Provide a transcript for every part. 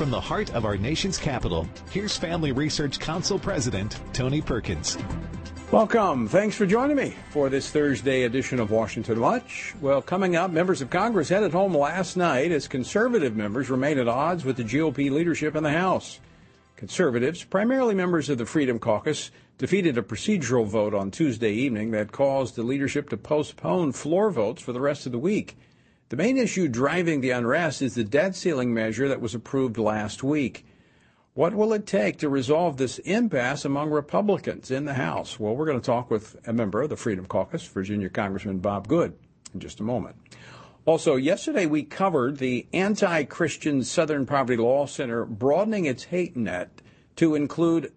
from the heart of our nation's capital, here's Family Research Council President Tony Perkins. Welcome. Thanks for joining me for this Thursday edition of Washington Watch. Well, coming up, members of Congress headed home last night as conservative members remain at odds with the GOP leadership in the House. Conservatives, primarily members of the Freedom Caucus, defeated a procedural vote on Tuesday evening that caused the leadership to postpone floor votes for the rest of the week. The main issue driving the unrest is the debt ceiling measure that was approved last week. What will it take to resolve this impasse among Republicans in the House? Well, we're going to talk with a member of the Freedom Caucus, Virginia Congressman Bob Good, in just a moment. Also, yesterday we covered the anti Christian Southern Poverty Law Center broadening its hate net to include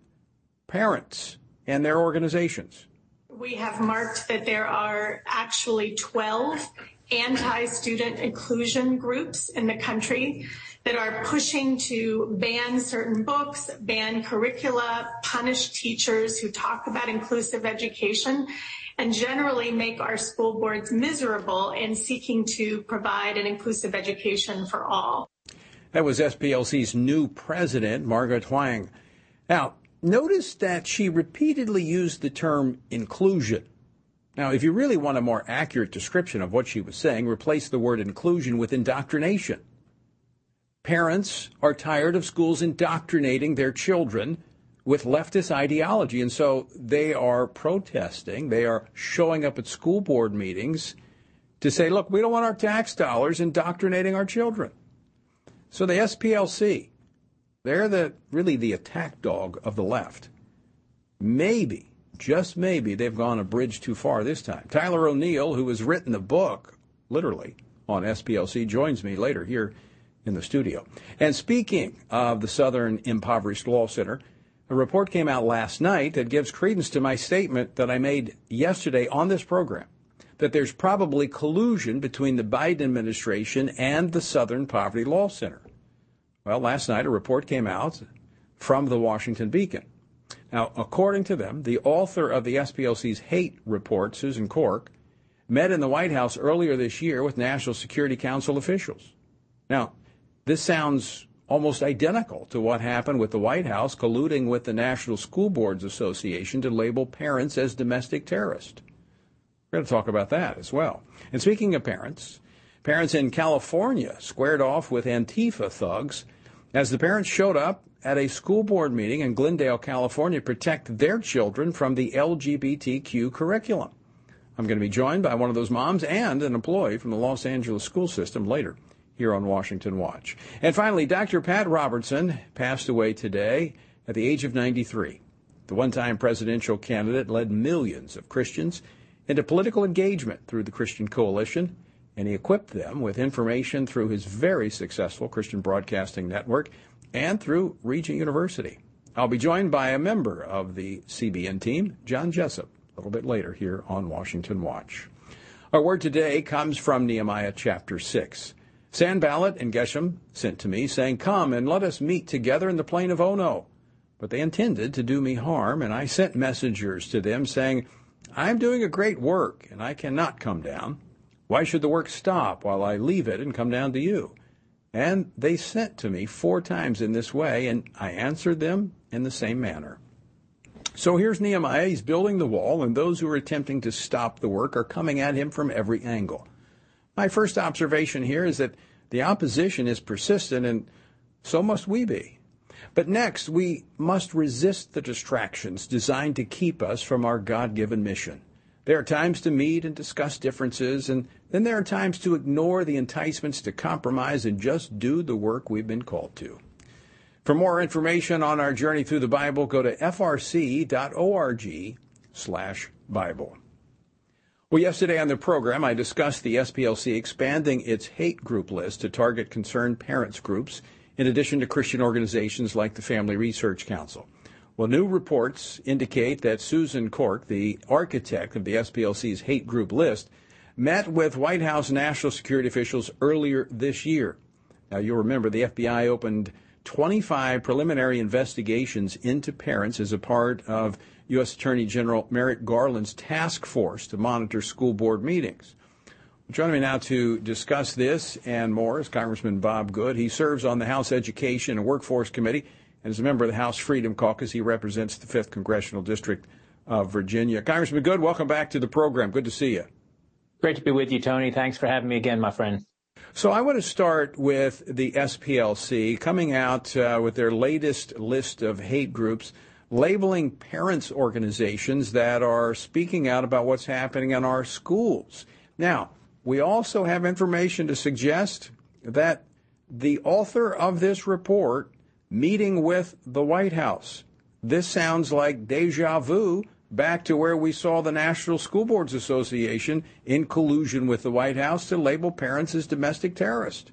parents and their organizations. We have marked that there are actually 12 anti student inclusion groups in the country that are pushing to ban certain books, ban curricula, punish teachers who talk about inclusive education, and generally make our school boards miserable in seeking to provide an inclusive education for all. That was SPLC's new president, Margaret Huang. Now, notice that she repeatedly used the term inclusion. Now, if you really want a more accurate description of what she was saying, replace the word inclusion with indoctrination. Parents are tired of schools indoctrinating their children with leftist ideology, and so they are protesting. They are showing up at school board meetings to say, look, we don't want our tax dollars indoctrinating our children. So the SPLC, they're the really the attack dog of the left. Maybe, just maybe, they've gone a bridge too far this time. Tyler O'Neil, who has written the book, literally, on SPLC, joins me later here in the studio. And speaking of the Southern Impoverished Law Center, a report came out last night that gives credence to my statement that I made yesterday on this program that there's probably collusion between the Biden administration and the Southern Poverty Law Center. Well, last night a report came out from the Washington Beacon. Now, according to them, the author of the SPLC's hate report, Susan Corke, met in the White House earlier this year with National Security Council officials. Now, this sounds almost identical to what happened with the White House colluding with the National School Boards Association to label parents as domestic terrorists. We're going to talk about that as well. And speaking of parents, parents in California squared off with Antifa thugs as the parents showed up at a school board meeting in Glendale, California, protect their children from the LGBTQ curriculum. I'm going to be joined by one of those moms and an employee from the Los Angeles school system later here on Washington Watch. And finally, Dr. Pat Robertson passed away today at the age of 93. The one time presidential candidate led millions of Christians into political engagement through the Christian Coalition, and he equipped them with information through his very successful Christian Broadcasting Network and through Regent University. I'll be joined by a member of the CBN team, John Jessup, a little bit later here on Washington Watch. Our word today comes from Nehemiah chapter 6. Sanballat and Geshem sent to me, saying, Come and let us meet together in the plain of Ono. But they intended to do me harm, and I sent messengers to them, saying, I am doing a great work, and I cannot come down. Why should the work stop while I leave it and come down to you? And they sent to me four times in this way, and I answered them in the same manner. So here's Nehemiah. He's building the wall, and those who are attempting to stop the work are coming at him from every angle. My first observation here is that the opposition is persistent, and so must we be. But next, we must resist the distractions designed to keep us from our God given mission. There are times to meet and discuss differences, and then there are times to ignore the enticements to compromise and just do the work we've been called to. For more information on our journey through the Bible, go to frc.org slash Bible. Well, yesterday on the program, I discussed the SPLC expanding its hate group list to target concerned parents groups, in addition to Christian organizations like the Family Research Council. Well, new reports indicate that Susan Corke, the architect of the SPLC's hate group list, met with White House national security officials earlier this year. Now, you'll remember the FBI opened 25 preliminary investigations into parents as a part of U.S. Attorney General Merrick Garland's task force to monitor school board meetings. joining me now to discuss this and more is Congressman Bob Good. He serves on the House Education and Workforce Committee and is a member of the House Freedom Caucus. He represents the 5th Congressional District of Virginia. Congressman Good, welcome back to the program. Good to see you. Great to be with you, Tony. Thanks for having me again, my friend. So I want to start with the SPLC coming out uh, with their latest list of hate groups labeling parents organizations that are speaking out about what's happening in our schools. Now, we also have information to suggest that the author of this report meeting with the White House. This sounds like deja vu back to where we saw the National School Boards Association in collusion with the White House to label parents as domestic terrorists.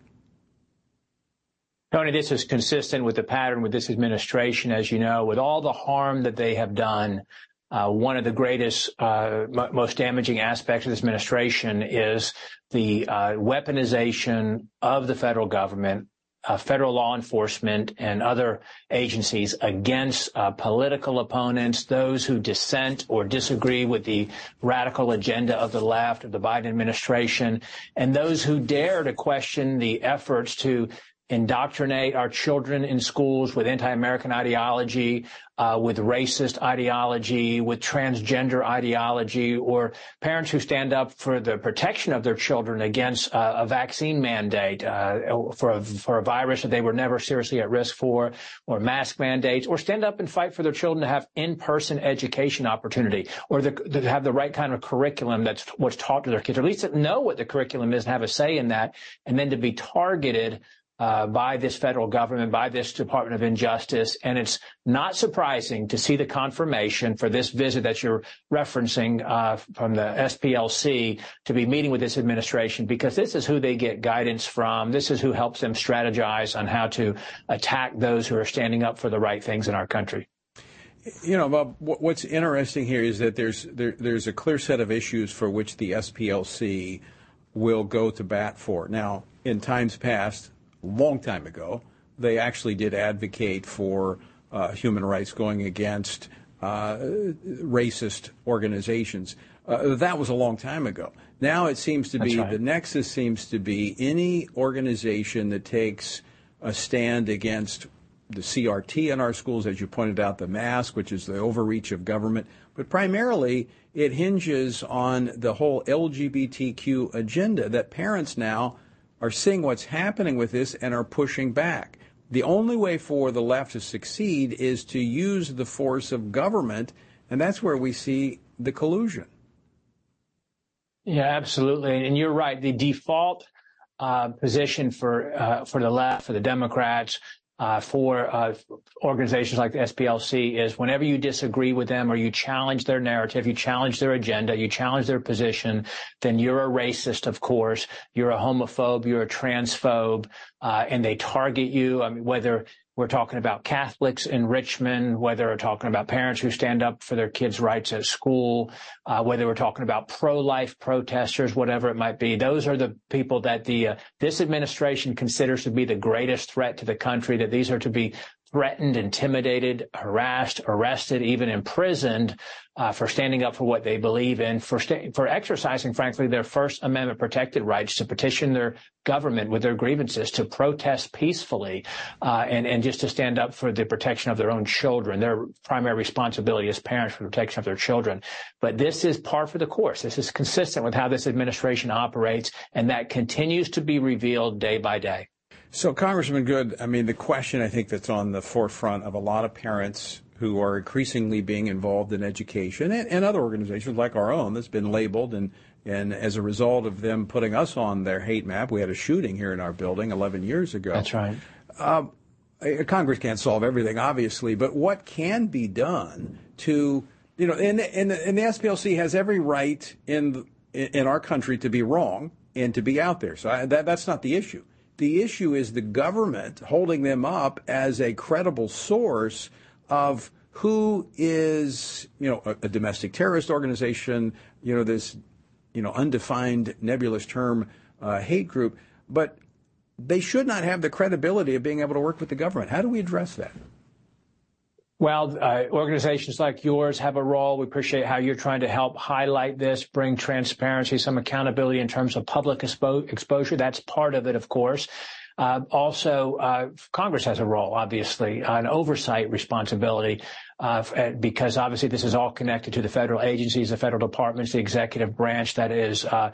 Tony, this is consistent with the pattern with this administration, as you know, with all the harm that they have done. Uh, one of the greatest, uh, m- most damaging aspects of this administration is the uh, weaponization of the federal government, uh, federal law enforcement, and other agencies against uh, political opponents, those who dissent or disagree with the radical agenda of the left, of the Biden administration, and those who dare to question the efforts to indoctrinate our children in schools with anti-American ideology, uh, with racist ideology, with transgender ideology, or parents who stand up for the protection of their children against uh, a vaccine mandate uh, for a, for a virus that they were never seriously at risk for, or mask mandates, or stand up and fight for their children to have in-person education opportunity, or the, to have the right kind of curriculum that's what's taught to their kids, or at least know what the curriculum is and have a say in that, and then to be targeted uh, by this federal government, by this Department of Injustice. And it's not surprising to see the confirmation for this visit that you're referencing uh, from the SPLC to be meeting with this administration because this is who they get guidance from. This is who helps them strategize on how to attack those who are standing up for the right things in our country. You know, Bob, what's interesting here is that there's there, there's a clear set of issues for which the SPLC will go to bat for. Now, in times past, long time ago, they actually did advocate for uh, human rights going against uh, racist organizations. Uh, that was a long time ago. Now it seems to be right. the nexus seems to be any organization that takes a stand against the CRT in our schools, as you pointed out, the mask, which is the overreach of government, but primarily it hinges on the whole LGBTQ agenda that parents now are seeing what's happening with this and are pushing back. The only way for the left to succeed is to use the force of government, and that's where we see the collusion. Yeah, absolutely. And you're right. The default uh, position for uh, for the left, for the Democrats, uh, for uh, organizations like the SPLC is whenever you disagree with them or you challenge their narrative, you challenge their agenda, you challenge their position, then you're a racist, of course. You're a homophobe, you're a transphobe, uh, and they target you. I mean, whether we're talking about Catholics in Richmond, whether we're talking about parents who stand up for their kids' rights at school, uh, whether we're talking about pro-life protesters, whatever it might be. Those are the people that the uh, this administration considers to be the greatest threat to the country. That these are to be threatened, intimidated, harassed, arrested, even imprisoned uh, for standing up for what they believe in, for sta- for exercising, frankly, their First Amendment protected rights to petition their government with their grievances, to protest peacefully, uh, and and just to stand up for the protection of their own children. Their primary responsibility as parents for the protection of their children. But this is par for the course. This is consistent with how this administration operates, and that continues to be revealed day by day. So, Congressman Good, I mean, the question I think that's on the forefront of a lot of parents who are increasingly being involved in education and, and other organizations like our own that's been labeled and and as a result of them putting us on their hate map, we had a shooting here in our building 11 years ago. That's right. Um, Congress can't solve everything, obviously, but what can be done to, you know, and, and, and the SPLC has every right in in our country to be wrong and to be out there. So I, that, that's not the issue. The issue is the government holding them up as a credible source of who is, you know, a, a domestic terrorist organization, you know, this, you know, undefined nebulous term, uh, hate group, but they should not have the credibility of being able to work with the government. How do we address that? Well, uh, organizations like yours have a role. We appreciate how you're trying to help highlight this, bring transparency, some accountability in terms of public expo- exposure. That's part of it, of course. Uh, also, uh, Congress has a role, obviously, an oversight responsibility, uh, because obviously this is all connected to the federal agencies, the federal departments, the executive branch that is uh,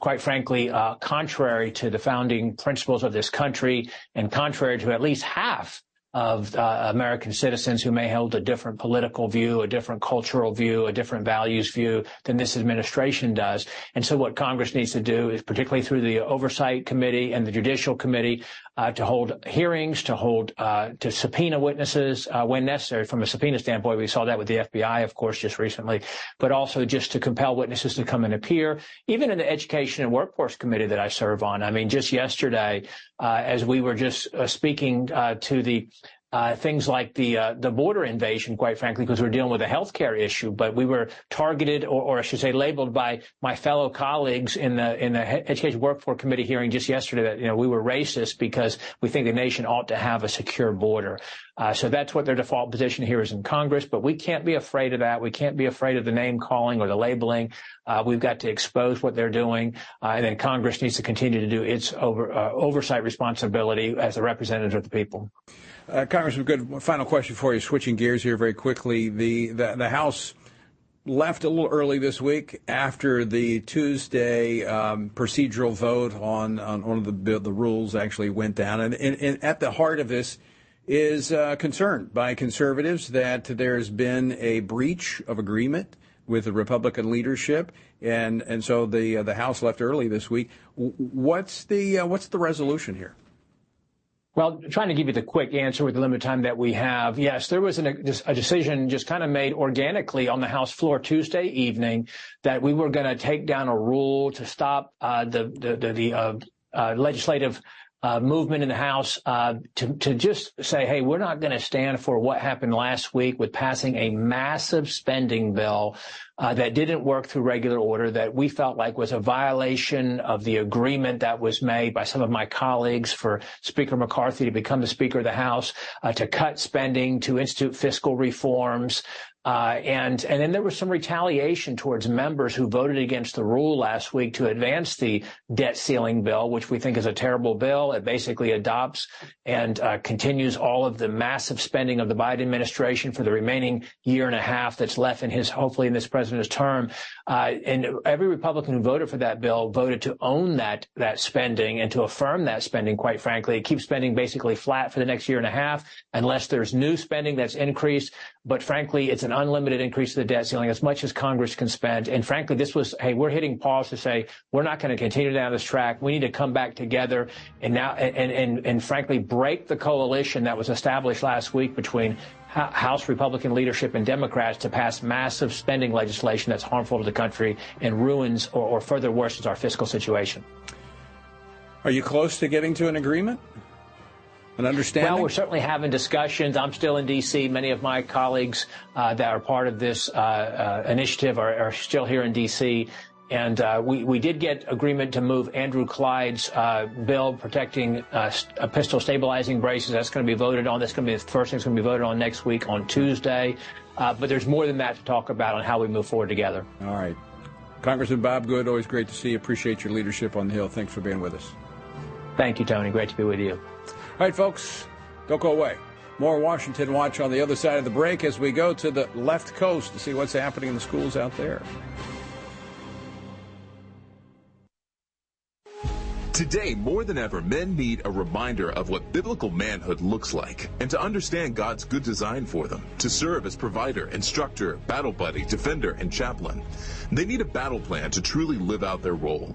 quite frankly, uh, contrary to the founding principles of this country and contrary to at least half of uh, American citizens who may hold a different political view, a different cultural view, a different values view than this administration does. And so what Congress needs to do is particularly through the Oversight Committee and the Judicial Committee uh, to hold hearings, to hold, uh, to subpoena witnesses uh, when necessary. From a subpoena standpoint, we saw that with the FBI, of course, just recently, but also just to compel witnesses to come and appear. Even in the Education and Workforce Committee that I serve on, I mean, just yesterday, uh, as we were just uh, speaking to the uh, things like the uh, the border invasion, quite frankly, because we're dealing with a healthcare issue. But we were targeted, or, or, I should say, labeled by my fellow colleagues in the in the Education Workforce Committee hearing just yesterday that you know we were racist because we think the nation ought to have a secure border. Uh, so that's what their default position here is in Congress. But we can't be afraid of that. We can't be afraid of the name calling or the labeling. Uh, we've got to expose what they're doing, uh, and then Congress needs to continue to do its over, uh, oversight responsibility as the representative of the people. Uh, Congressman, good final question for you. Switching gears here very quickly, the, the, the House left a little early this week after the Tuesday um, procedural vote on on one of the the rules actually went down, and, and, and at the heart of this is uh, concern by conservatives that there's been a breach of agreement with the Republican leadership, and and so the uh, the House left early this week. What's the uh, what's the resolution here? Well, trying to give you the quick answer with the limited time that we have. Yes, there was an, a decision just kind of made organically on the House floor Tuesday evening that we were going to take down a rule to stop uh, the the, the, the uh, uh, legislative uh, movement in the House uh, to, to just say, hey, we're not going to stand for what happened last week with passing a massive spending bill uh, that didn't work through regular order that we felt like was a violation of the agreement that was made by some of my colleagues for Speaker McCarthy to become the Speaker of the House, uh, to cut spending, to institute fiscal reforms, uh, and and then there was some retaliation towards members who voted against the rule last week to advance the debt ceiling bill, which we think is a terrible bill. It basically adopts and uh, continues all of the massive spending of the Biden administration for the remaining year and a half that's left in his hopefully in this president's term. Uh, and every Republican who voted for that bill voted to own that that spending and to affirm that spending. Quite frankly, it keeps spending basically flat for the next year and a half unless there's new spending that's increased. But frankly, it's an unlimited increase of the debt ceiling, as much as Congress can spend. And frankly, this was, hey, we're hitting pause to say we're not going to continue down this track. We need to come back together and now and and and frankly break the coalition that was established last week between House Republican leadership and Democrats to pass massive spending legislation that's harmful to the country and ruins or, or further worsens our fiscal situation. Are you close to getting to an agreement? An understanding? Well, we're certainly having discussions. I'm still in D.C. Many of my colleagues uh, that are part of this uh, uh, initiative are, are, still here in D.C. And uh, we, we did get agreement to move Andrew Clyde's uh, bill protecting uh, pistol stabilizing braces. That's going to be voted on. That's going to be the first thing that's going to be voted on next week on Tuesday. but there's more than that to talk about on how we move forward together. All right. Congressman Bob Good, always great to see you. Appreciate your leadership on the Hill. Thanks for being with us. Thank you, Tony. Great to be with you. All right, folks, don't go away. More Washington Watch on the other side of the break as we go to the left coast to see what's happening in the schools out there. Today, more than ever, men need a reminder of what biblical manhood looks like and to understand God's good design for them, to serve as provider, instructor, battle buddy, defender, and chaplain. They need a battle plan to truly live out their role.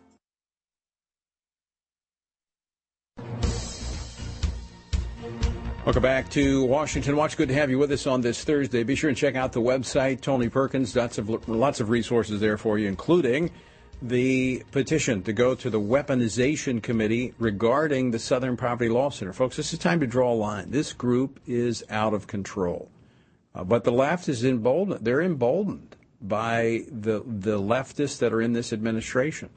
Welcome back to Washington Watch. Good to have you with us on this Thursday. Be sure and check out the website, Tony Perkins. Lots of, lots of resources there for you, including the petition to go to the Weaponization Committee regarding the Southern Poverty Law Center. Folks, this is time to draw a line. This group is out of control. Uh, but the left is emboldened. They're emboldened by the, the leftists that are in this administration.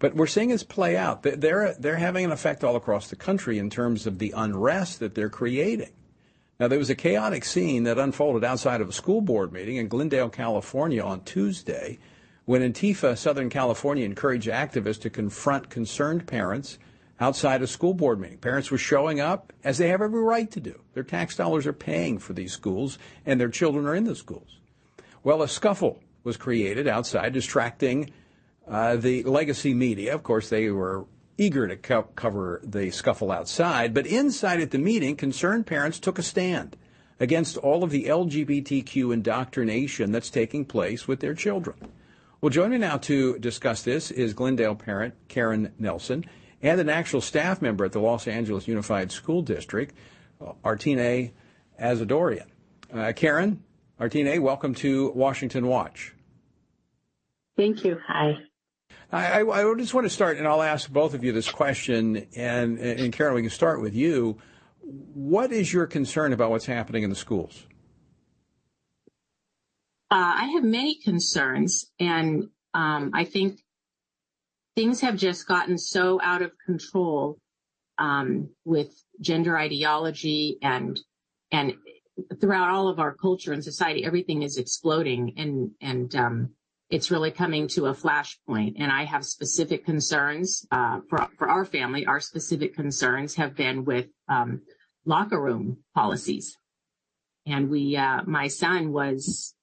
But we're seeing this play out. They're, they're having an effect all across the country in terms of the unrest that they're creating. Now, there was a chaotic scene that unfolded outside of a school board meeting in Glendale, California on Tuesday when Antifa Southern California encouraged activists to confront concerned parents outside a school board meeting. Parents were showing up as they have every right to do. Their tax dollars are paying for these schools and their children are in the schools. Well, a scuffle was created outside, distracting uh, the legacy media, of course, they were eager to co- cover the scuffle outside, but inside at the meeting, concerned parents took a stand against all of the LGBTQ indoctrination that's taking place with their children. Well, joining me now to discuss this is Glendale parent Karen Nelson and an actual staff member at the Los Angeles Unified School District, Artine Asadoorian. Uh, Karen, Artine, welcome to Washington Watch. Thank you. Hi. I, I, just want to start, and I'll ask both of you this question, and, and Karen, we can start with you. What is your concern about what's happening in the schools? Uh, I have many concerns, and um, I think things have just gotten so out of control um, with gender ideology and and throughout all of our culture and society, everything is exploding, and and um, it's really coming to a flashpoint. And I have specific concerns uh, for for our family. Our specific concerns have been with um, locker room policies, and we, uh, my son was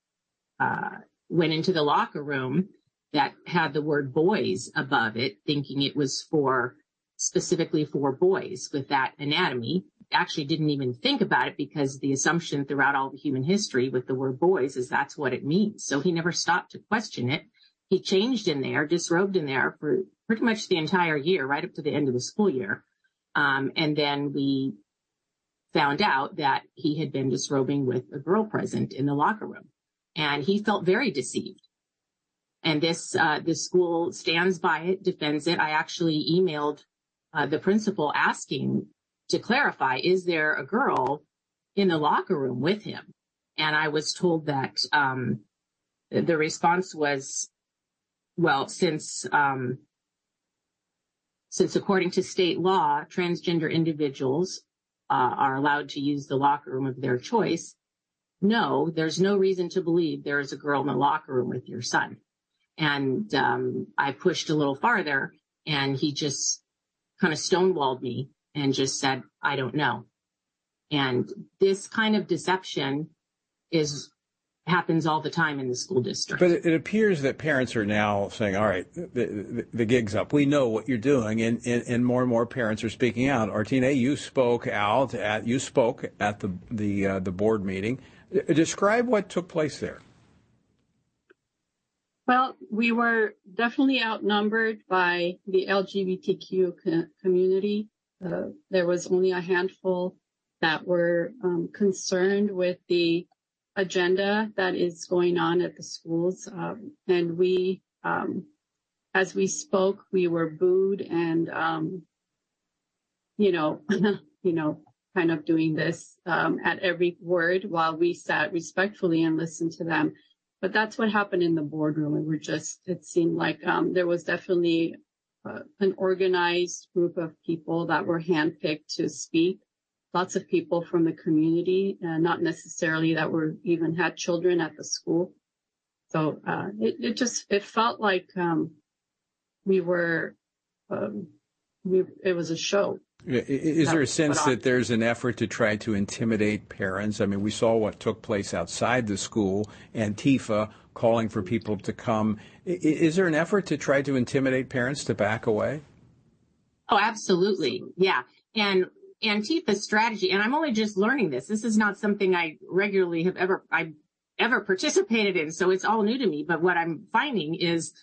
uh, went into the locker room that had the word boys above it, thinking it was for specifically for boys with that anatomy actually didn't even think about it because the assumption throughout all the human history with the word boys is that's what it means. So he never stopped to question it. He changed in there, disrobed in there for pretty much the entire year, right up to the end of the school year. Um, and then we found out that he had been disrobing with a girl present in the locker room and he felt very deceived. And this, uh, this school stands by it, defends it. I actually emailed uh, the principal asking to clarify, is there a girl in the locker room with him? And I was told that um, the response was, well, since um, since according to state law, transgender individuals uh, are allowed to use the locker room of their choice. No, there's no reason to believe there is a girl in the locker room with your son. And um, I pushed a little farther, and he just kind of stonewalled me and just said, I don't know. And this kind of deception is happens all the time in the school district. But it, appears that parents are now saying, all right, the, the, the gig's up. We know what you're doing. And, and, and, more and more parents are speaking out. Artina, you spoke out at, you spoke at the, the, uh, the board meeting. Describe what took place there. Well, we were definitely outnumbered by the LGBTQ community. There was only a handful that were um, concerned with the agenda that is going on at the schools. Um, and we, um, as we spoke, we were booed and, um, you know, you know, kind of doing this um, at every word while we sat respectfully and listened to them. But that's what happened in the boardroom. And We were just, it seemed like um, there was definitely uh, an organized group of people that were handpicked to speak lots of people from the community, uh, not necessarily that were even had children at the school. So uh, it, it just it felt like um, we were um, we, it was a show. Is there a sense that there's an effort to try to intimidate parents? I mean, we saw what took place outside the school, Antifa calling for people to come. Is there an effort to try to intimidate parents to back away? Oh, absolutely. Yeah. And Antifa's strategy, and I'm only just learning this. This is not something I regularly have ever, I ever participated in. So it's all new to me. But what I'm finding is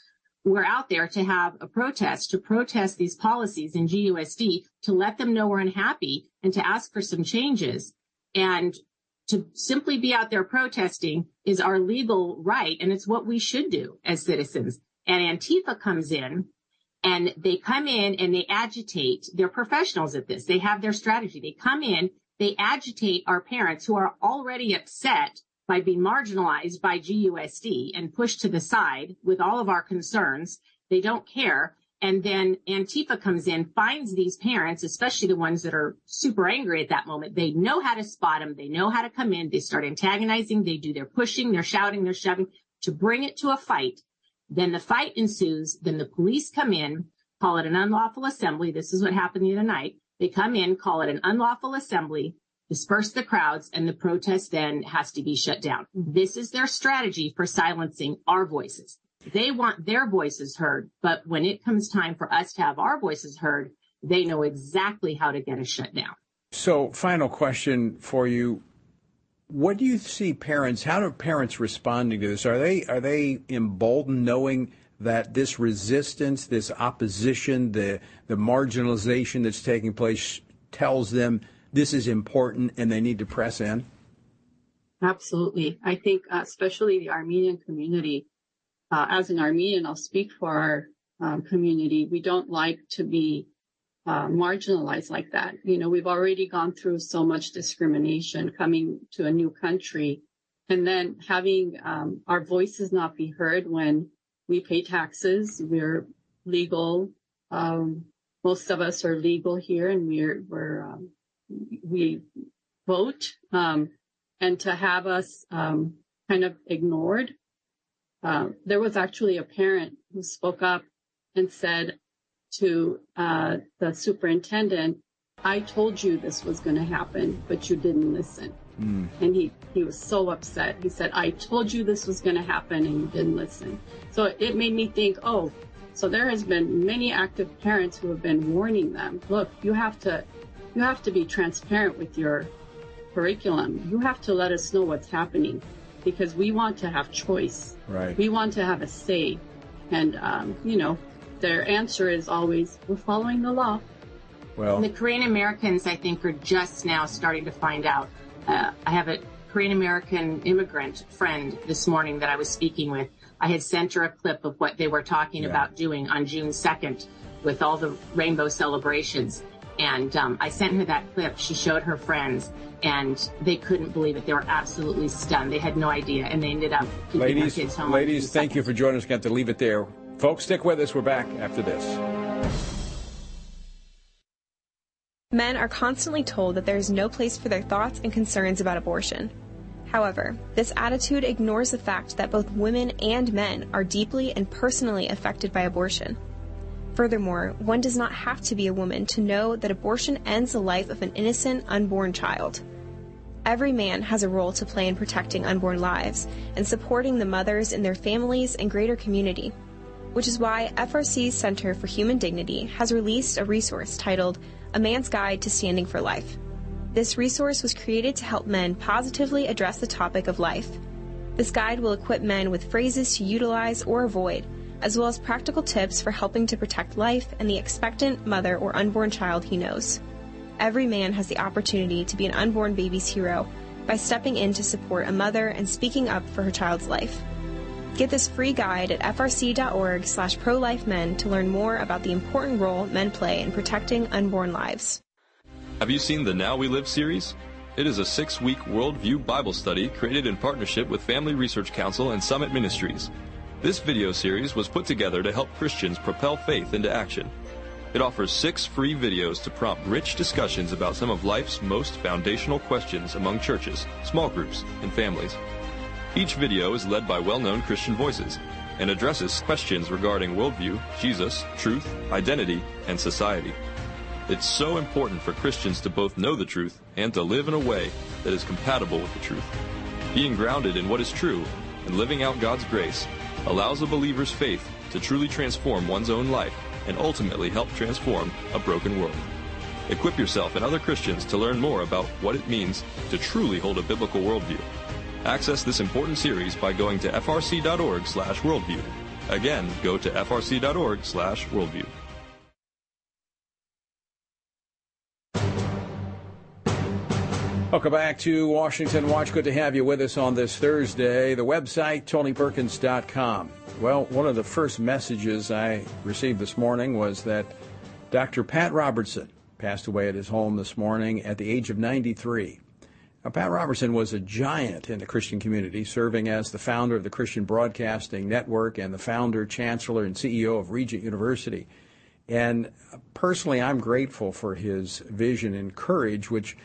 we're out there to have a protest, to protest these policies in GUSD, to let them know we're unhappy and to ask for some changes. And to simply be out there protesting is our legal right. And it's what we should do as citizens. And Antifa comes in and they come in and they agitate. They're professionals at this. They have their strategy. They come in, they agitate our parents who are already upset by being marginalized by GUSD and pushed to the side with all of our concerns. They don't care. And then Antifa comes in, finds these parents, especially the ones that are super angry at that moment. They know how to spot them. They know how to come in. They start antagonizing. They do their pushing, their shouting, their shoving to bring it to a fight. Then the fight ensues. Then the police come in, call it an unlawful assembly. This is what happened the other night. They come in, call it an unlawful assembly, disperse the crowds, and the protest then has to be shut down. Mm-hmm. This is their strategy for silencing our voices. They want their voices heard, but when it comes time for us to have our voices heard, they know exactly how to get us shut down. So, final question for you what do you see parents? How are parents responding to this? Are they are they emboldened knowing that this resistance, this opposition, the the marginalization that's taking place tells them this is important and they need to press in? Absolutely. I think, uh, especially the Armenian community, uh, as an Armenian, I'll speak for our um, community. We don't like to be uh, marginalized like that. You know, we've already gone through so much discrimination coming to a new country and then having um, our voices not be heard when we pay taxes. We're legal. Um, most of us are legal here and we're, we're, um, we vote. Um, and to have us, um, kind of ignored. Uh, there was actually a parent who spoke up and said, to uh, the superintendent, I told you this was going to happen, but you didn't listen. Mm. And he, he was so upset. He said, I told you this was going to happen and you didn't listen. So it made me think, oh, so there has been many active parents who have been warning them, look, you have to, you have to be transparent with your curriculum. You have to let us know what's happening because we want to have choice. Right. We want to have a say. And, um, you know, their answer is always, we're following the law. Well, and the Korean Americans, I think, are just now starting to find out. Uh, I have a Korean American immigrant friend this morning that I was speaking with. I had sent her a clip of what they were talking yeah. about doing on June 2nd. with all the rainbow celebrations. And um, I sent her that clip. She showed her friends, and they couldn't believe it. They were absolutely stunned. They had no idea, and they ended up keeping ladies, their kids home. Ladies, thank you for joining us. Got to leave it there. Folks, stick with us. We're back after this. Men are constantly told that there is no place for their thoughts and concerns about abortion. However, this attitude ignores the fact that both women and men are deeply and personally affected by abortion. Furthermore, one does not have to be a woman to know that abortion ends the life of an innocent, unborn child. Every man has a role to play in protecting unborn lives and supporting the mothers in their families and greater community, which is why FRC's Center for Human Dignity has released a resource titled A Man's Guide to Standing for Life. This resource was created to help men positively address the topic of life. This guide will equip men with phrases to utilize or avoid as well as practical tips for helping to protect life and the expectant mother or unborn child he knows. Every man has the opportunity to be an unborn baby's hero by stepping in to support a mother and speaking up for her child's life. Get this free guide at frc.org slash prolifemen to learn more about the important role men play in protecting unborn lives. Have you seen the Now We Live series? It is a six week worldview Bible study created in partnership with Family Research Council and Summit Ministries. This video series was put together to help Christians propel faith into action. It offers six free videos to prompt rich discussions about some of life's most foundational questions among churches, small groups, and families. Each video is led by well-known Christian voices and addresses questions regarding worldview, Jesus, truth, identity, and society. It's so important for Christians to both know the truth and to live in a way that is compatible with the truth. Being grounded in what is true and living out God's grace allows a believer's faith to truly transform one's own life and ultimately help transform a broken world. Equip yourself and other Christians to learn more about what it means to truly hold a biblical worldview. Access this important series by going to frc.org slash worldview. Again, go to frc.org/worldview. Welcome back to Washington Watch. Good to have you with us on this Thursday. The website, TonyPerkins.com. Well, one of the first messages I received this morning was that Dr. Pat Robertson passed away at his home this morning at the age of 93. Now, Pat Robertson was a giant in the Christian community, serving as the founder of the Christian Broadcasting Network and the founder, chancellor, and CEO of Regent University. And personally, I'm grateful for his vision and courage, which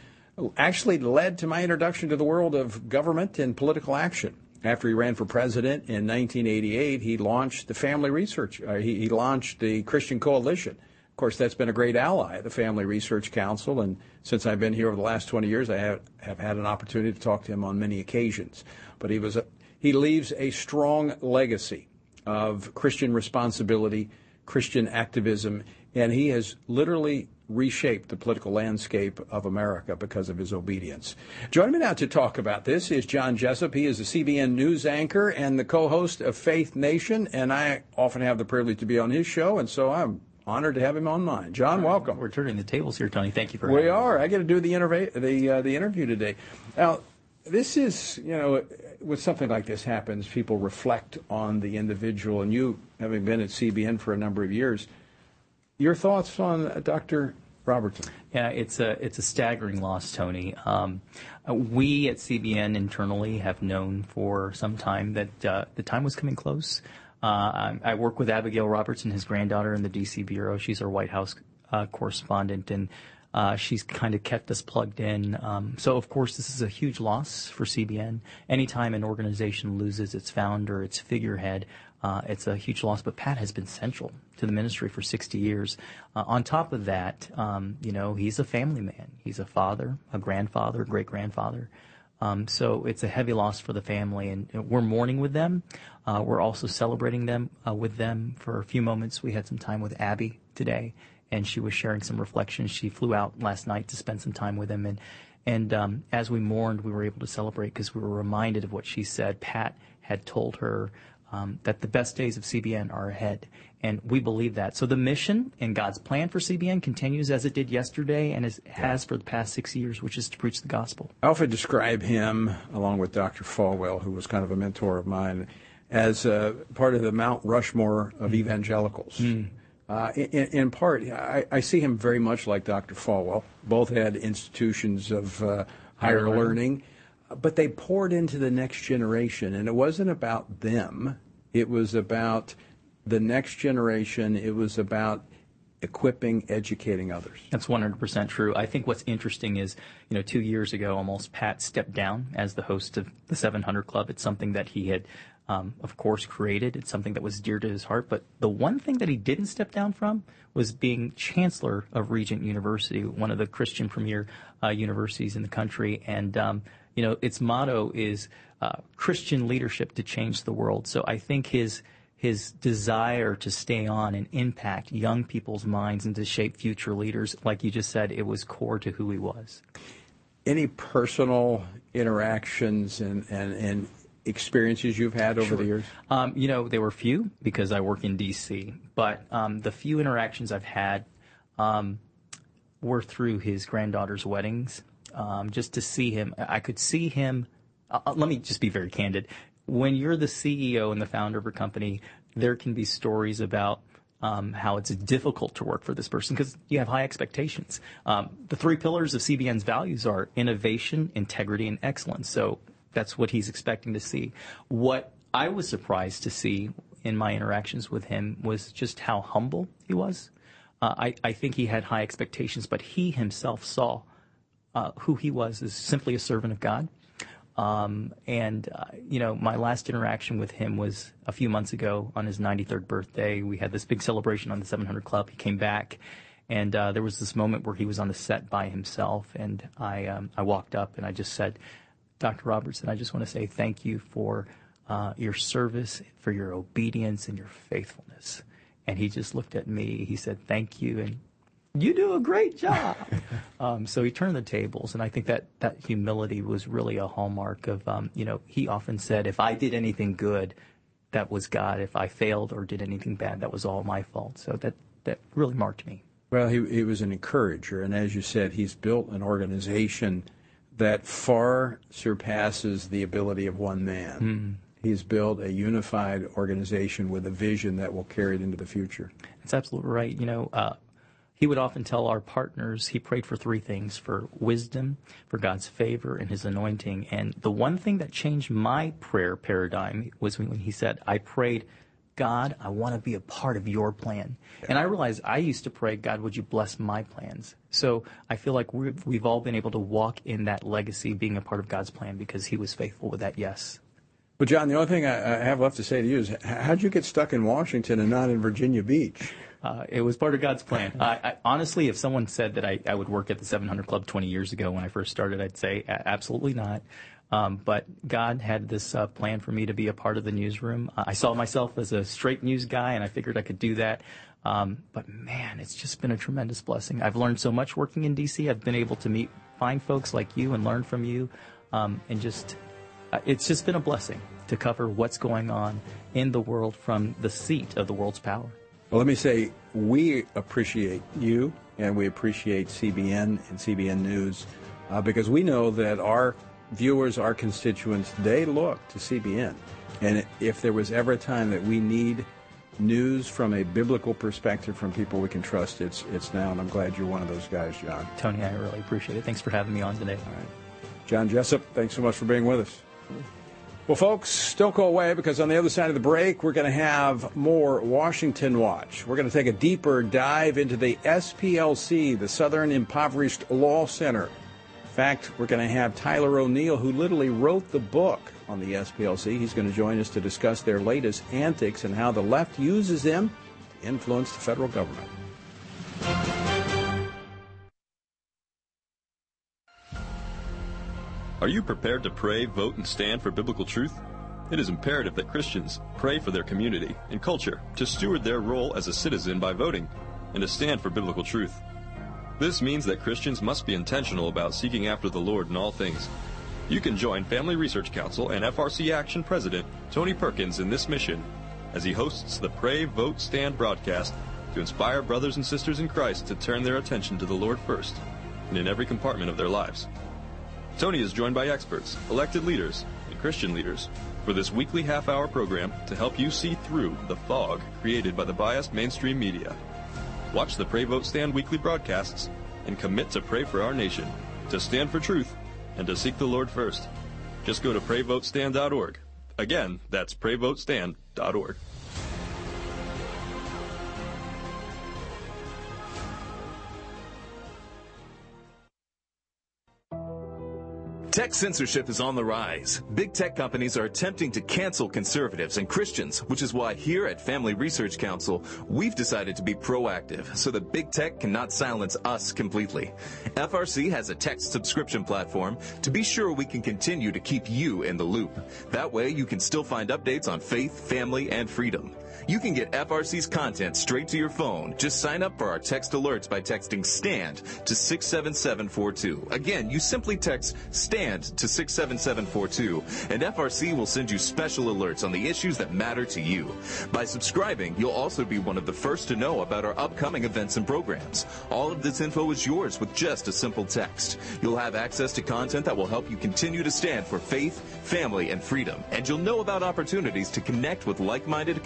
actually led to my introduction to the world of government and political action. After he ran for president in 1988, he launched the Family Research. Uh, he, he, launched the Christian Coalition. Of course, that's been a great ally, the Family Research Council. And since I've been here over the last 20 years, I have, have had an opportunity to talk to him on many occasions. But he was a, he leaves a strong legacy of Christian responsibility, Christian activism, and he has literally reshaped the political landscape of America because of his obedience. Joining me now to talk about this is John Jessup. He is a CBN news anchor and the co-host of Faith Nation, and I often have the privilege to be on his show, and so I'm honored to have him on mine. John, welcome. We're turning the tables here, Tony. Thank you for. We are. Me. I get to do the interview, the uh, the interview today. Now, this is you know, when something like this happens, people reflect on the individual, and you, having been at CBN for a number of years your thoughts on uh, Dr. Robertson? Yeah, it's a it's a staggering loss, Tony. Um, we at CBN internally have known for some time that uh, the time was coming close. Uh, I work with Abigail Robertson, his granddaughter, in the D.C. bureau. She's our White House uh, correspondent, and uh, she's kind of kept us plugged in. Um, so, of course, this is a huge loss for CBN. Anytime an organization loses its founder, its figurehead, uh, it's a huge loss, but Pat has been central to the ministry for 60 years. Uh, on top of that, um, you know, he's a family man. He's a father, a grandfather, great grandfather. Um, so it's a heavy loss for the family, and we're mourning with them. Uh, we're also celebrating them uh, with them for a few moments. We had some time with Abby today, and she was sharing some reflections. She flew out last night to spend some time with him, and and um, as we mourned, we were able to celebrate because we were reminded of what she said. Pat had told her um, that the best days of CBN are ahead. And we believe that. So the mission and God's plan for CBN continues as it did yesterday and as, has for the past six years, which is to preach the gospel. I often describe him, along with Dr. Falwell, who was kind of a mentor of mine, as uh, part of the Mount Rushmore of mm. evangelicals. Mm. Uh, in, in, part, I, I, see him very much like Dr. Falwell. Both had institutions of uh, higher, higher learning, but they poured into the next generation, and it wasn't about them. It was about the next generation. It was about equipping, educating others. That's 100% true. I think what's interesting is, you know, two years ago, almost Pat stepped down as the host of the 700 Club. It's something that he had, um, of course, created. It's something that was dear to his heart. But the one thing that he didn't step down from was being chancellor of Regent University, one of the Christian premier uh, universities in the country. And, um, you know, its motto is uh, Christian leadership to change the world. So I think his his desire to stay on and impact young people's minds and to shape future leaders, like you just said, it was core to who he was. Any personal interactions and, and, and experiences you've had over sure. the years? Um, you know, they were few because I work in D.C., but um, the few interactions I've had um, were through his granddaughter's weddings. Um, just to see him, I could see him. Uh, uh let me just be very candid when you're the CEO and the founder of a company, there can be stories about um, how it's difficult to work for this person because you have high expectations. Um, the three pillars of CBN's values are innovation, integrity, and excellence. So that's what he's expecting to see. What I was surprised to see in my interactions with him was just how humble he was. Uh, I, I, think he had high expectations, but he himself saw uh, who he was as simply a servant of God um, and, uh, you know, my last interaction with him was a few months ago on his 93rd birthday. We had this big celebration on the 700 Club. He came back, and uh, there was this moment where he was on the set by himself. And I, um, I walked up and I just said, Dr. Robertson, I just want to say thank you for uh, your service, for your obedience, and your faithfulness. And he just looked at me. He said, Thank you. And you do a great job. um, so he turned the tables, and I think that that humility was really a hallmark of, um, you know, he often said, if I did anything good, that was God. If I failed or did anything bad, that was all my fault. So that that really marked me. Well, he he was an encourager, and as you said, he's built an organization that far surpasses the ability of one man. Mm. He's built a unified organization with a vision that will carry it into the future. That's absolutely right. You know, uh, he would often tell our partners he prayed for three things for wisdom, for God's favor, and his anointing. And the one thing that changed my prayer paradigm was when he said, I prayed, God, I want to be a part of your plan. Yeah. And I realized I used to pray, God, would you bless my plans? So I feel like we've, we've all been able to walk in that legacy, being a part of God's plan, because he was faithful with that yes. But John, the only thing I have left to say to you is, how'd you get stuck in Washington and not in Virginia Beach? Uh, it was part of God's plan. I, I, honestly, if someone said that I, I, would work at the 700 Club 20 years ago when I first started, I'd say absolutely not. Um, but God had this uh, plan for me to be a part of the newsroom. Uh, I saw myself as a straight news guy, and I figured I could do that. Um, but man, it's just been a tremendous blessing. I've learned so much working in DC. I've been able to meet fine folks like you and learn from you, um, and just uh, it's just been a blessing to cover what's going on in the world from the seat of the world's power. Well, let me say we appreciate you and we appreciate CBN and CBN News uh, because we know that our viewers, our constituents, they look to CBN. And if there was ever a time that we need news from a biblical perspective from people we can trust, it's it's now. And I'm glad you're one of those guys, John. Tony, I really appreciate it. Thanks for having me on today. All right. John Jessup, thanks so much for being with us. Well, folks, don't go away because on the other side of the break, we're going to have more Washington Watch. We're going to take a deeper dive into the SPLC, the Southern Impoverished Law Center. In fact, we're going to have Tyler O'Neil, who literally wrote the book on the SPLC. He's going to join us to discuss their latest antics and how the left uses them to influence the federal government. Are you prepared to pray, vote, and stand for biblical truth? It is imperative that Christians pray for their community and culture to steward their role as a citizen by voting and to stand for biblical truth. This means that Christians must be intentional about seeking after the Lord in all things. You can join Family Research Council and FRC Action President Tony Perkins in this mission as he hosts the Pray, Vote, Stand broadcast to inspire brothers and sisters in Christ to turn their attention to the Lord first and in every compartment of their lives. Tony is joined by experts, elected leaders, and Christian leaders for this weekly half hour program to help you see through the fog created by the biased mainstream media. Watch the Pray Vote Stand weekly broadcasts, and commit to pray for our nation, to stand for truth, and to seek the Lord first. Just go to prayvotestand.org. Again, that's prayvotestand.org. Tech censorship is on the rise. Big tech companies are attempting to cancel conservatives and Christians, which is why here at Family Research Council, we've decided to be proactive so that big tech cannot silence us completely. FRC has a text subscription platform to be sure we can continue to keep you in the loop. That way you can still find updates on faith, family, and freedom. You can get FRC's content straight to your phone. Just sign up for our text alerts by texting STAND to 67742. Again, you simply text STAND to 67742 and FRC will send you special alerts on the issues that matter to you. By subscribing, you'll also be one of the first to know about our upcoming events and programs. All of this info is yours with just a simple text. You'll have access to content that will help you continue to stand for faith, family, and freedom. And you'll know about opportunities to connect with like-minded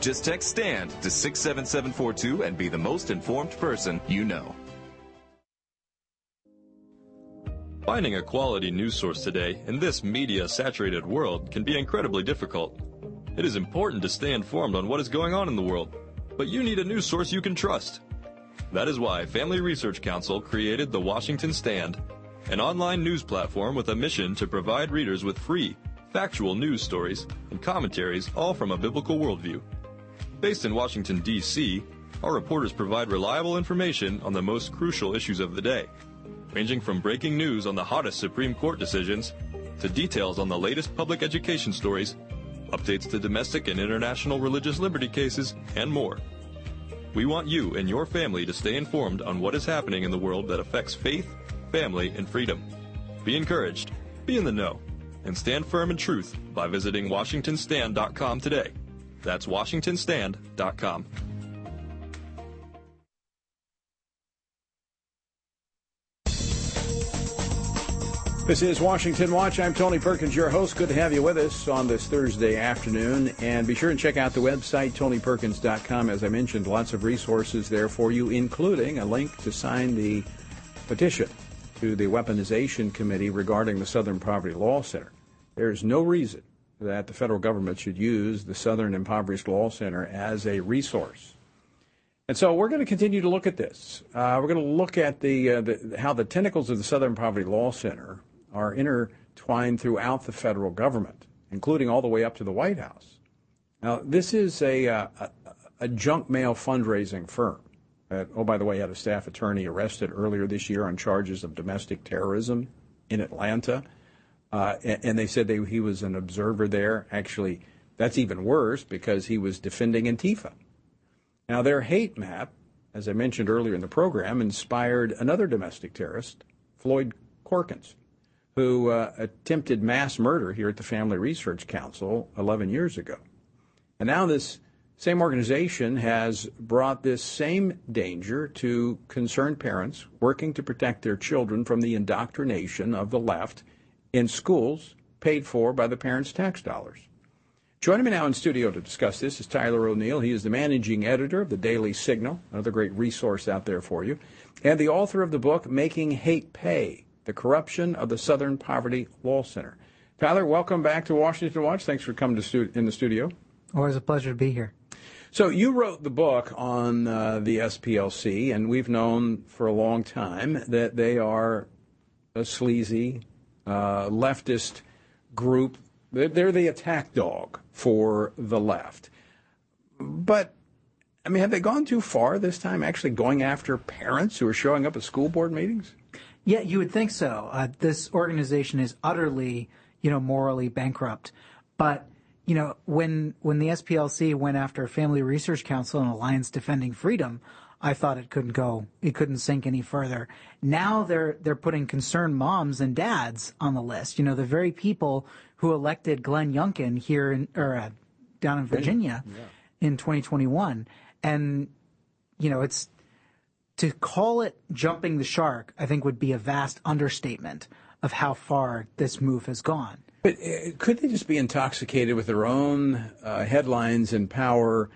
Just text STAND to 67742 and be the most informed person you know. Finding a quality news source today in this media saturated world can be incredibly difficult. It is important to stay informed on what is going on in the world, but you need a news source you can trust. That is why Family Research Council created the Washington Stand, an online news platform with a mission to provide readers with free, factual news stories and commentaries all from a biblical worldview. Based in Washington, D.C., our reporters provide reliable information on the most crucial issues of the day ranging from breaking news on the hottest Supreme Court decisions to details on the latest public education stories, updates to domestic and international religious liberty cases, and more. We want you and your family to stay informed on what is happening in the world that affects faith, family, and freedom. Be encouraged, be in the know, and stand firm in truth by visiting WashingtonStand.com today. That's WashingtonStand.com. This is Washington Watch. I'm Tony Perkins, your host. Good to have you with us on this Thursday afternoon. And be sure and check out the website, tonyperkins.com. As I mentioned, lots of resources there for you, including a link to sign the petition to the Weaponization Committee regarding the Southern Poverty Law Center. There's no reason that the federal government should use the Southern Impoverished Law Center as a resource. And so we're going to continue to look at this. Uh, we're going to look at the, uh, the, how the tentacles of the Southern Poverty Law Center are intertwined throughout the federal government, including all the way up to the White House. Now, this is a, uh, a, a junk mail fundraising firm oh, by the way, had a staff attorney arrested earlier this year on charges of domestic terrorism in Atlanta. Uh, and, and, they said they, he was an observer there. Actually, that's even worse because he was defending Antifa. Now, their hate map, as I mentioned earlier in the program, inspired another domestic terrorist, Floyd Corkins who uh, attempted mass murder here at the Family Research Council 11 years ago. And now this same organization has brought this same danger to concerned parents working to protect their children from the indoctrination of the left in schools paid for by the parents' tax dollars. Joining me now in studio to discuss this is Tyler O'Neil. He is the managing editor of the Daily Signal, another great resource out there for you, and the author of the book Making Hate Pay the corruption of the Southern Poverty Law Center. Tyler, welcome back to Washington Watch. Thanks for coming to stu- in the studio. Always a pleasure to be here. So you wrote the book on uh, the SPLC, and we've known for a long time that they are a sleazy uh, leftist group. They're, they're the attack dog for the left. But I mean, have they gone too far this time? Actually, going after parents who are showing up at school board meetings? Yeah, you would think so. Uh, this organization is utterly, you know, morally bankrupt. But you know, when when the SPLC went after Family Research Council and Alliance Defending Freedom, I thought it couldn't go, it couldn't sink any further. Now they're they're putting concerned moms and dads on the list. You know, the very people who elected Glenn Youngkin here in or uh, down in Virginia yeah. in 2021, and you know, it's to call it jumping the shark, I think would be a vast understatement of how far this move has gone. But uh, could they just be intoxicated with their own uh, headlines and power?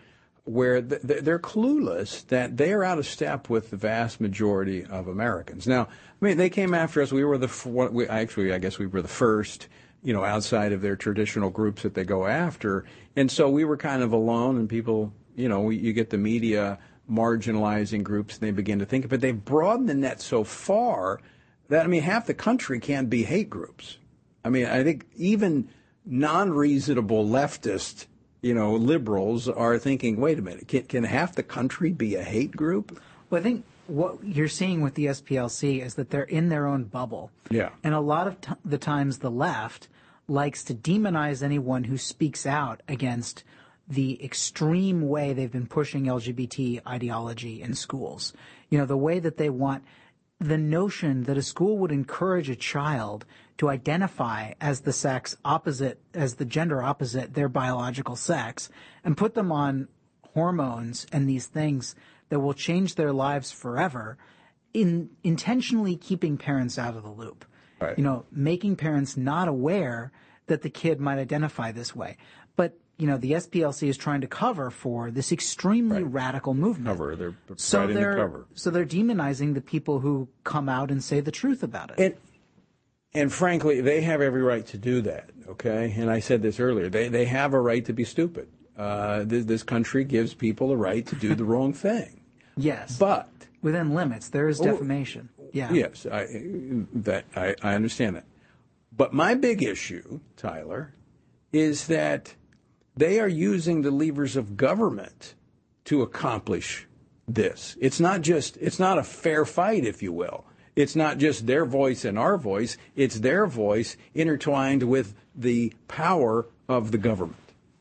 where th- they're clueless that they are out of step with the vast majority of Americans. Now, I mean, they came after us. We were the we, actually, I guess, we were the first, you know, outside of their traditional groups that they go after, and so we were kind of alone. And people, you know, you get the media marginalizing groups, and they begin to think, but they've broadened the net so far that I mean, half the country can't be hate groups. I mean, I think even non-reasonable leftist, you know, liberals are thinking, wait a minute, can, can half the country be a hate group? Well, I think what you're seeing with the SPLC is that they're in their own bubble. Yeah. And a lot of t- the times the left likes to demonize anyone who speaks out against the extreme way they've been pushing LGBT ideology in schools. You know, the way that they want the notion that a school would encourage a child to identify as the sex opposite, as the gender opposite their biological sex, and put them on hormones and these things that will change their lives forever, in intentionally keeping parents out of the loop. Right. You know, making parents not aware that the kid might identify this way. But you know, the SPLC is trying to cover for this extremely right. radical movement. Cover, they're so they're, the cover. So they're demonizing the people who come out and say the truth about it. And, and frankly, they have every right to do that, okay? And I said this earlier. They, they have a right to be stupid. Uh, this, this country gives people a right to do the wrong thing. Yes. But. Within limits, there is defamation. Oh, yeah. Yes, I, that, I, I understand that. But my big issue, Tyler, is that they are using the levers of government to accomplish this. It's not just, it's not a fair fight, if you will. It's not just their voice and our voice, it's their voice intertwined with the power of the government.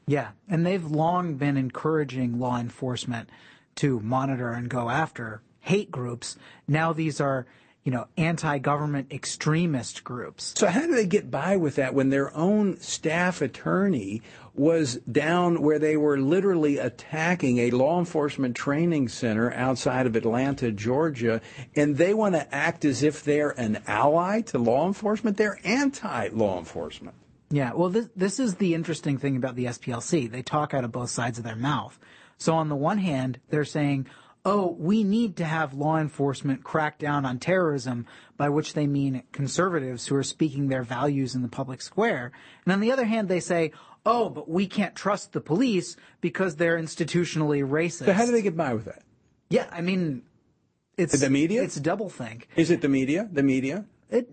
Yeah, and they've long been encouraging law enforcement to monitor and go after hate groups. Now these are you know, anti-government extremist groups. So how do they get by with that when their own staff attorney was down where they were literally attacking a law enforcement training center outside of Atlanta, Georgia, and they want to act as if they're an ally to law enforcement? They're anti-law enforcement. Yeah, well, this, this is the interesting thing about the SPLC. They talk out of both sides of their mouth. So on the one hand, they're saying, oh, we need to have law enforcement crack down on terrorism, by which they mean conservatives who are speaking their values in the public square. And on the other hand, they say, oh, but we can't trust the police because they're institutionally racist. So how do they get by with that? Yeah, I mean, it's the media. It's a double think. Is it the media? The media? It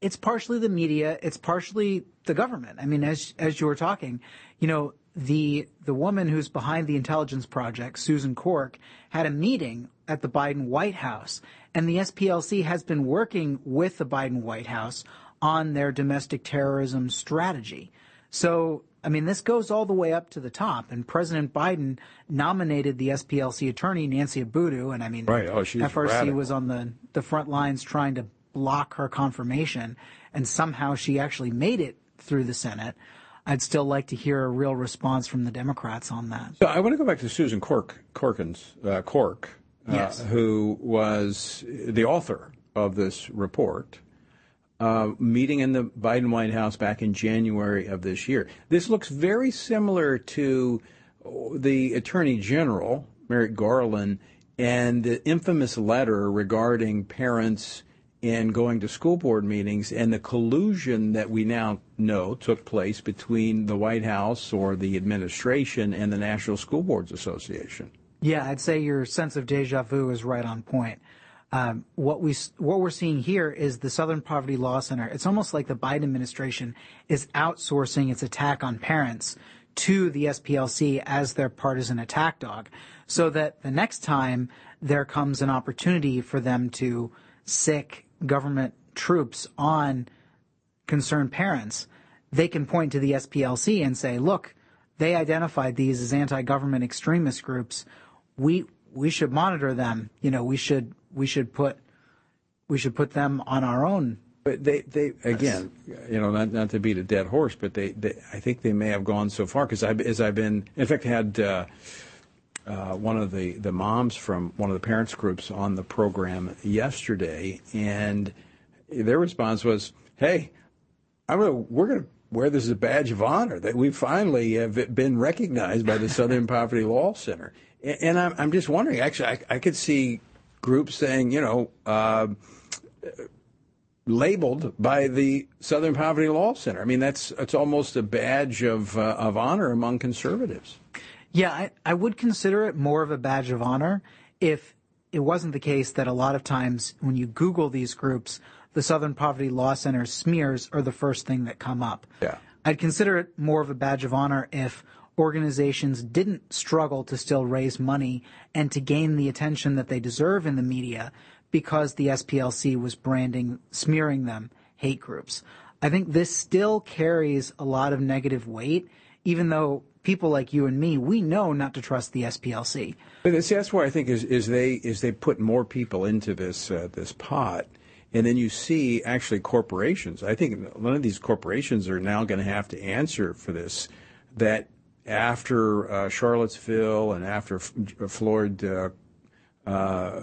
it's partially the media. It's partially the government. I mean, as as you were talking, you know, the the woman who's behind the intelligence project, Susan Corke, had a meeting at the Biden White House, and the SPLC has been working with the Biden White House on their domestic terrorism strategy. So, I mean, this goes all the way up to the top, and President Biden nominated the SPLC attorney Nancy Abudu, and I mean, right. oh, FRC radical. was on the the front lines trying to block her confirmation, and somehow she actually made it through the Senate. I'd still like to hear a real response from the Democrats on that. So I want to go back to Susan Corke, Corkins, uh, Corke, uh, yes. who was the author of this report, uh, meeting in the Biden White House back in January of this year. This looks very similar to the Attorney General, Merrick Garland, and the infamous letter regarding parents and going to school board meetings and the collusion that we now know took place between the White House or the administration and the National School Boards Association. Yeah, I'd say your sense of deja vu is right on point. Um, what we what we're seeing here is the Southern Poverty Law Center. It's almost like the Biden administration is outsourcing its attack on parents to the SPLC as their partisan attack dog, so that the next time there comes an opportunity for them to sic government troops on concerned parents, they can point to the SPLC and say, look, they identified these as anti-government extremist groups. We we should monitor them. You know, we should we should put we should put them on our own. But they they again, you know, not not to beat a dead horse, but they, they I think they may have gone so far because I as I've been in fact had. Uh, uh, one of the, the moms from one of the parents groups on the program yesterday, and their response was, "Hey, I'm gonna, we're going to wear this as a badge of honor that we finally have been recognized by the Southern Poverty Law Center." And I'm, I'm just wondering, actually, I, I could see groups saying, you know, uh, labeled by the Southern Poverty Law Center. I mean, that's it's almost a badge of uh, of honor among conservatives. Yeah, I, I would consider it more of a badge of honor if it wasn't the case that a lot of times when you Google these groups, the Southern Poverty Law Center smears are the first thing that come up. Yeah. I'd consider it more of a badge of honor if organizations didn't struggle to still raise money and to gain the attention that they deserve in the media because the SPLC was branding, smearing them hate groups. I think this still carries a lot of negative weight, even though people like you and me, we know not to trust the SPLC. But see, that's why I think is, is they is they put more people into this uh, this pot, and then you see actually corporations. I think one of these corporations are now going to have to answer for this. That after uh, Charlottesville and after F- Floyd, uh, uh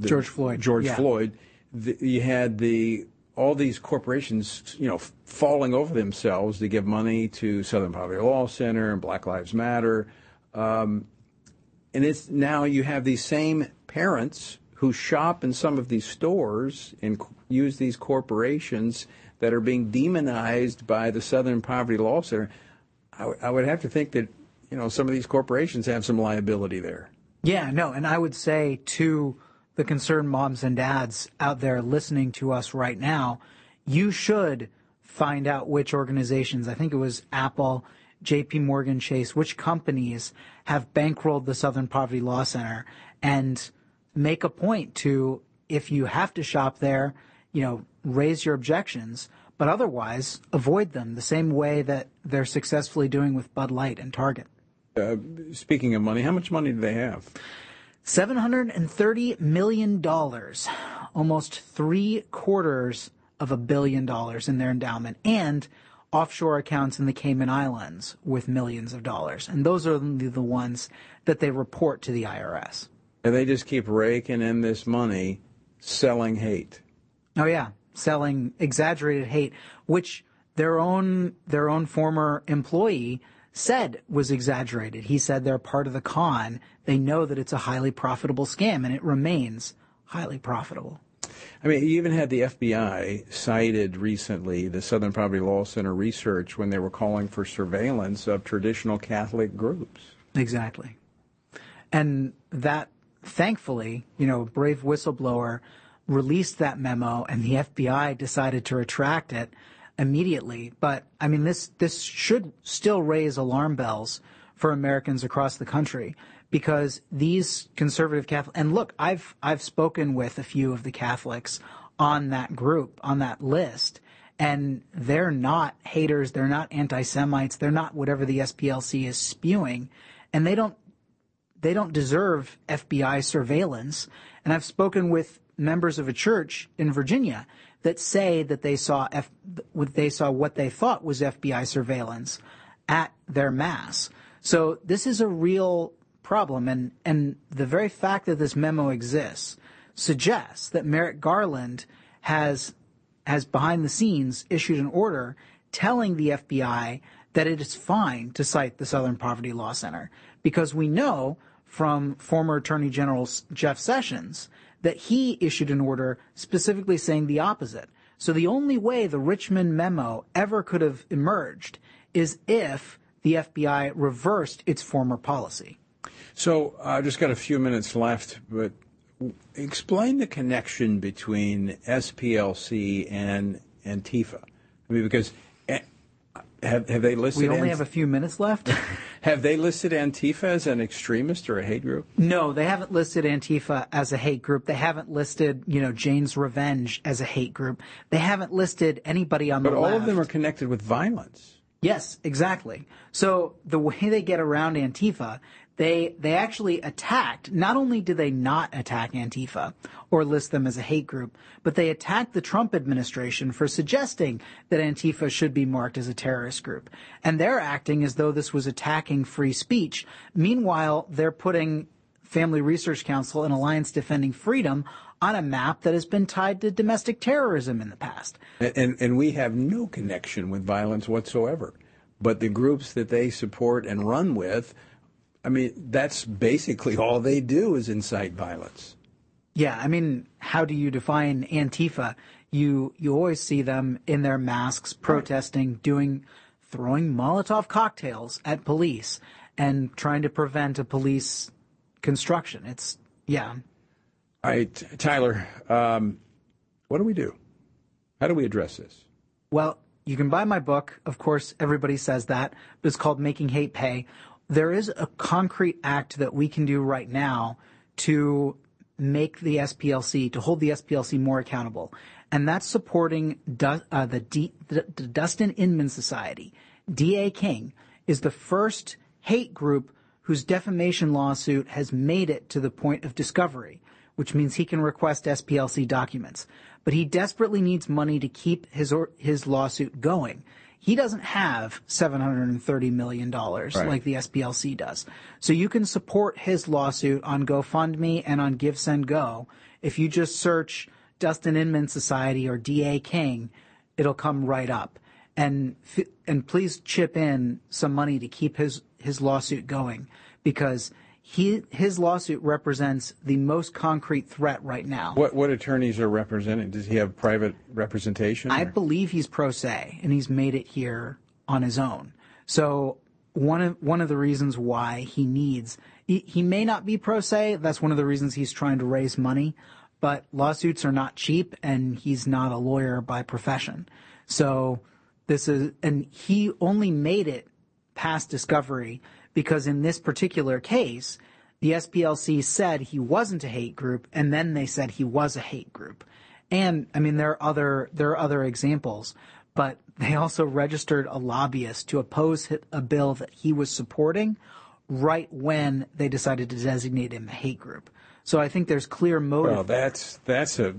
George Floyd, George yeah. Floyd, the, you had the all these corporations, you know, falling over themselves to give money to Southern Poverty Law Center and Black Lives Matter. Um, and it's now you have these same parents who shop in some of these stores and use these corporations that are being demonized by the Southern Poverty Law Center. I, would have to think that you know some of these corporations have some liability there. Yeah, no, and I would say to the concerned moms and dads out there listening to us right now, you should find out which organizations. I think it was Apple, JP Morgan Chase, which companies have bankrolled the Southern Poverty Law Center and make a point to if you have to shop there, you know, raise your objections, but otherwise avoid them the same way that they're successfully doing with Bud Light and Target. Uh, speaking of money, how much money do they have? $730 million, almost three quarters of a billion dollars in their endowment, and offshore accounts in the Cayman Islands with millions of dollars. And those are the ones that they report to the IRS. And they just keep raking in this money selling hate. Oh yeah, selling exaggerated hate, which their own their own former employee said was exaggerated. He said they're part of the con. They know that it's a highly profitable scam, and it remains highly profitable. I mean, you even had the FBI cited recently the Southern Poverty Law Center research when they were calling for surveillance of traditional Catholic groups. Exactly. And that, thankfully, you know, brave whistleblower released that memo and the FBI decided to retract it immediately. But I mean, this, this should still raise alarm bells for Americans across the country because these conservative Catholic, and look, I've, I've spoken with a few of the Catholics on that group, on that list, and they're not haters, they're not anti-Semites, they're not whatever the SPLC is spewing, and they don't, they don't deserve FBI surveillance. And I've spoken with members of a church in Virginia that say that they saw F, they saw what they thought was FBI surveillance at their mass. So this is a real problem, and and the very fact that this memo exists suggests that Merrick Garland has has behind the scenes issued an order telling the FBI that it is fine to cite the Southern Poverty Law Center because we know from former Attorney General Jeff Sessions that he issued an order specifically saying the opposite. So the only way the Richmond memo ever could have emerged is if the FBI reversed its former policy. So I uh, just got a few minutes left, but explain the connection between SPLC and Antifa. I mean, because have, have they listed? We only Ant- have a few minutes left. have they listed Antifa as an extremist or a hate group? No, they haven't listed Antifa as a hate group. They haven't listed, you know, Jane's Revenge as a hate group. They haven't listed anybody on but the left. But all of them are connected with violence. Yes, exactly. So the way they get around Antifa, they they actually attacked. Not only did they not attack Antifa or list them as a hate group, but they attacked the Trump administration for suggesting that Antifa should be marked as a terrorist group. And they're acting as though this was attacking free speech. Meanwhile, they're putting Family Research Council and Alliance Defending Freedom on a map that has been tied to domestic terrorism in the past. And, and, and we have no connection with violence whatsoever. But the groups that they support and run with I mean, that's basically all they do is incite violence. Yeah, I mean, how do you define Antifa? You you always see them in their masks protesting, doing throwing Molotov cocktails at police and trying to prevent a police construction. It's yeah. All right, Tyler, um, what do we do? How do we address this? Well, you can buy my book. Of course, everybody says that, but it's called Making Hate Pay. There is a concrete act that we can do right now to make the SPLC, to hold the SPLC more accountable. And that's supporting du- uh, the, D- the Dustin Inman Society. D.A. King is the first hate group whose defamation lawsuit has made it to the point of discovery, which means he can request SPLC documents. But he desperately needs money to keep his or, his lawsuit going. He doesn't have $730 million right. like the SPLC does. So you can support his lawsuit on GoFundMe and on GiveSendGo. If you just search Dustin Inman Society or D.A. King, it'll come right up. And, and please chip in some money to keep his, his lawsuit going because he, his lawsuit represents the most concrete threat right now. What, what attorneys are representing? Does he have private representation? I believe he's pro se and he's made it here on his own. So one of, one of the reasons why he needs, he, he may not be pro se. That's one of the reasons he's trying to raise money but lawsuits are not cheap and he's not a lawyer by profession. So this is, and he only made it past discovery because in this particular case, the SPLC said he wasn't a hate group and then they said he was a hate group. And I mean, there are other, there are other examples, but they also registered a lobbyist to oppose a bill that he was supporting right when they decided to designate him a hate group. So I think there's clear motive. Well, that's that's a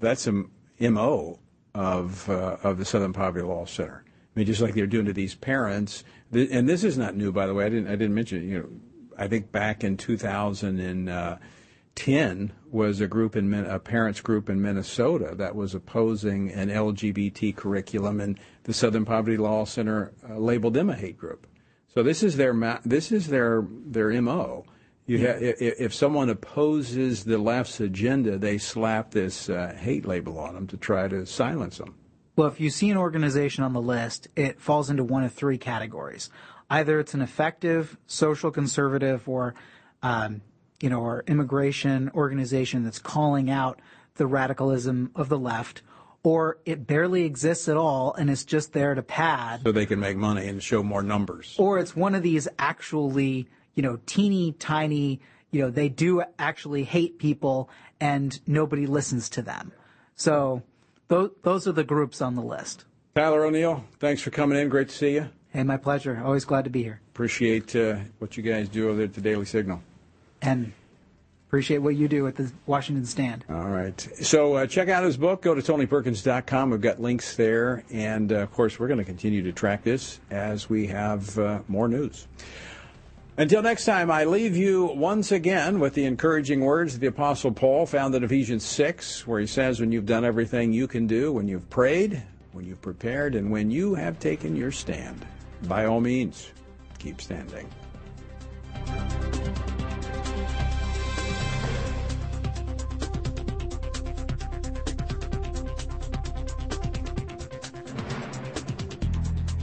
that's a mo of uh, of the Southern Poverty Law Center. I mean, just like they're doing to these parents, and this is not new, by the way. I didn't I didn't mention it. You know, I think back in 2010 was a group in a parents group in Minnesota that was opposing an LGBT curriculum, and the Southern Poverty Law Center uh, labeled them a hate group. So this is their this is their their mo. You yeah. ha- if someone opposes the left's agenda, they slap this uh, hate label on them to try to silence them. Well, if you see an organization on the list, it falls into one of three categories. Either it's an effective social conservative or, um, you know, or immigration organization that's calling out the radicalism of the left, or it barely exists at all and it's just there to pad. So they can make money and show more numbers. Or it's one of these actually you know, teeny tiny, you know, they do actually hate people and nobody listens to them. So those, those are the groups on the list. Tyler O'Neil, thanks for coming in. Great to see you. Hey, my pleasure. Always glad to be here. Appreciate uh, what you guys do over there at the Daily Signal. And appreciate what you do at the Washington Stand. All right. So uh, check out his book. Go to TonyPerkins.com. We've got links there. And, uh, of course, we're going to continue to track this as we have uh, more news. Until next time, I leave you once again with the encouraging words of the Apostle Paul found in Ephesians 6, where he says, When you've done everything you can do, when you've prayed, when you've prepared, and when you have taken your stand, by all means, keep standing.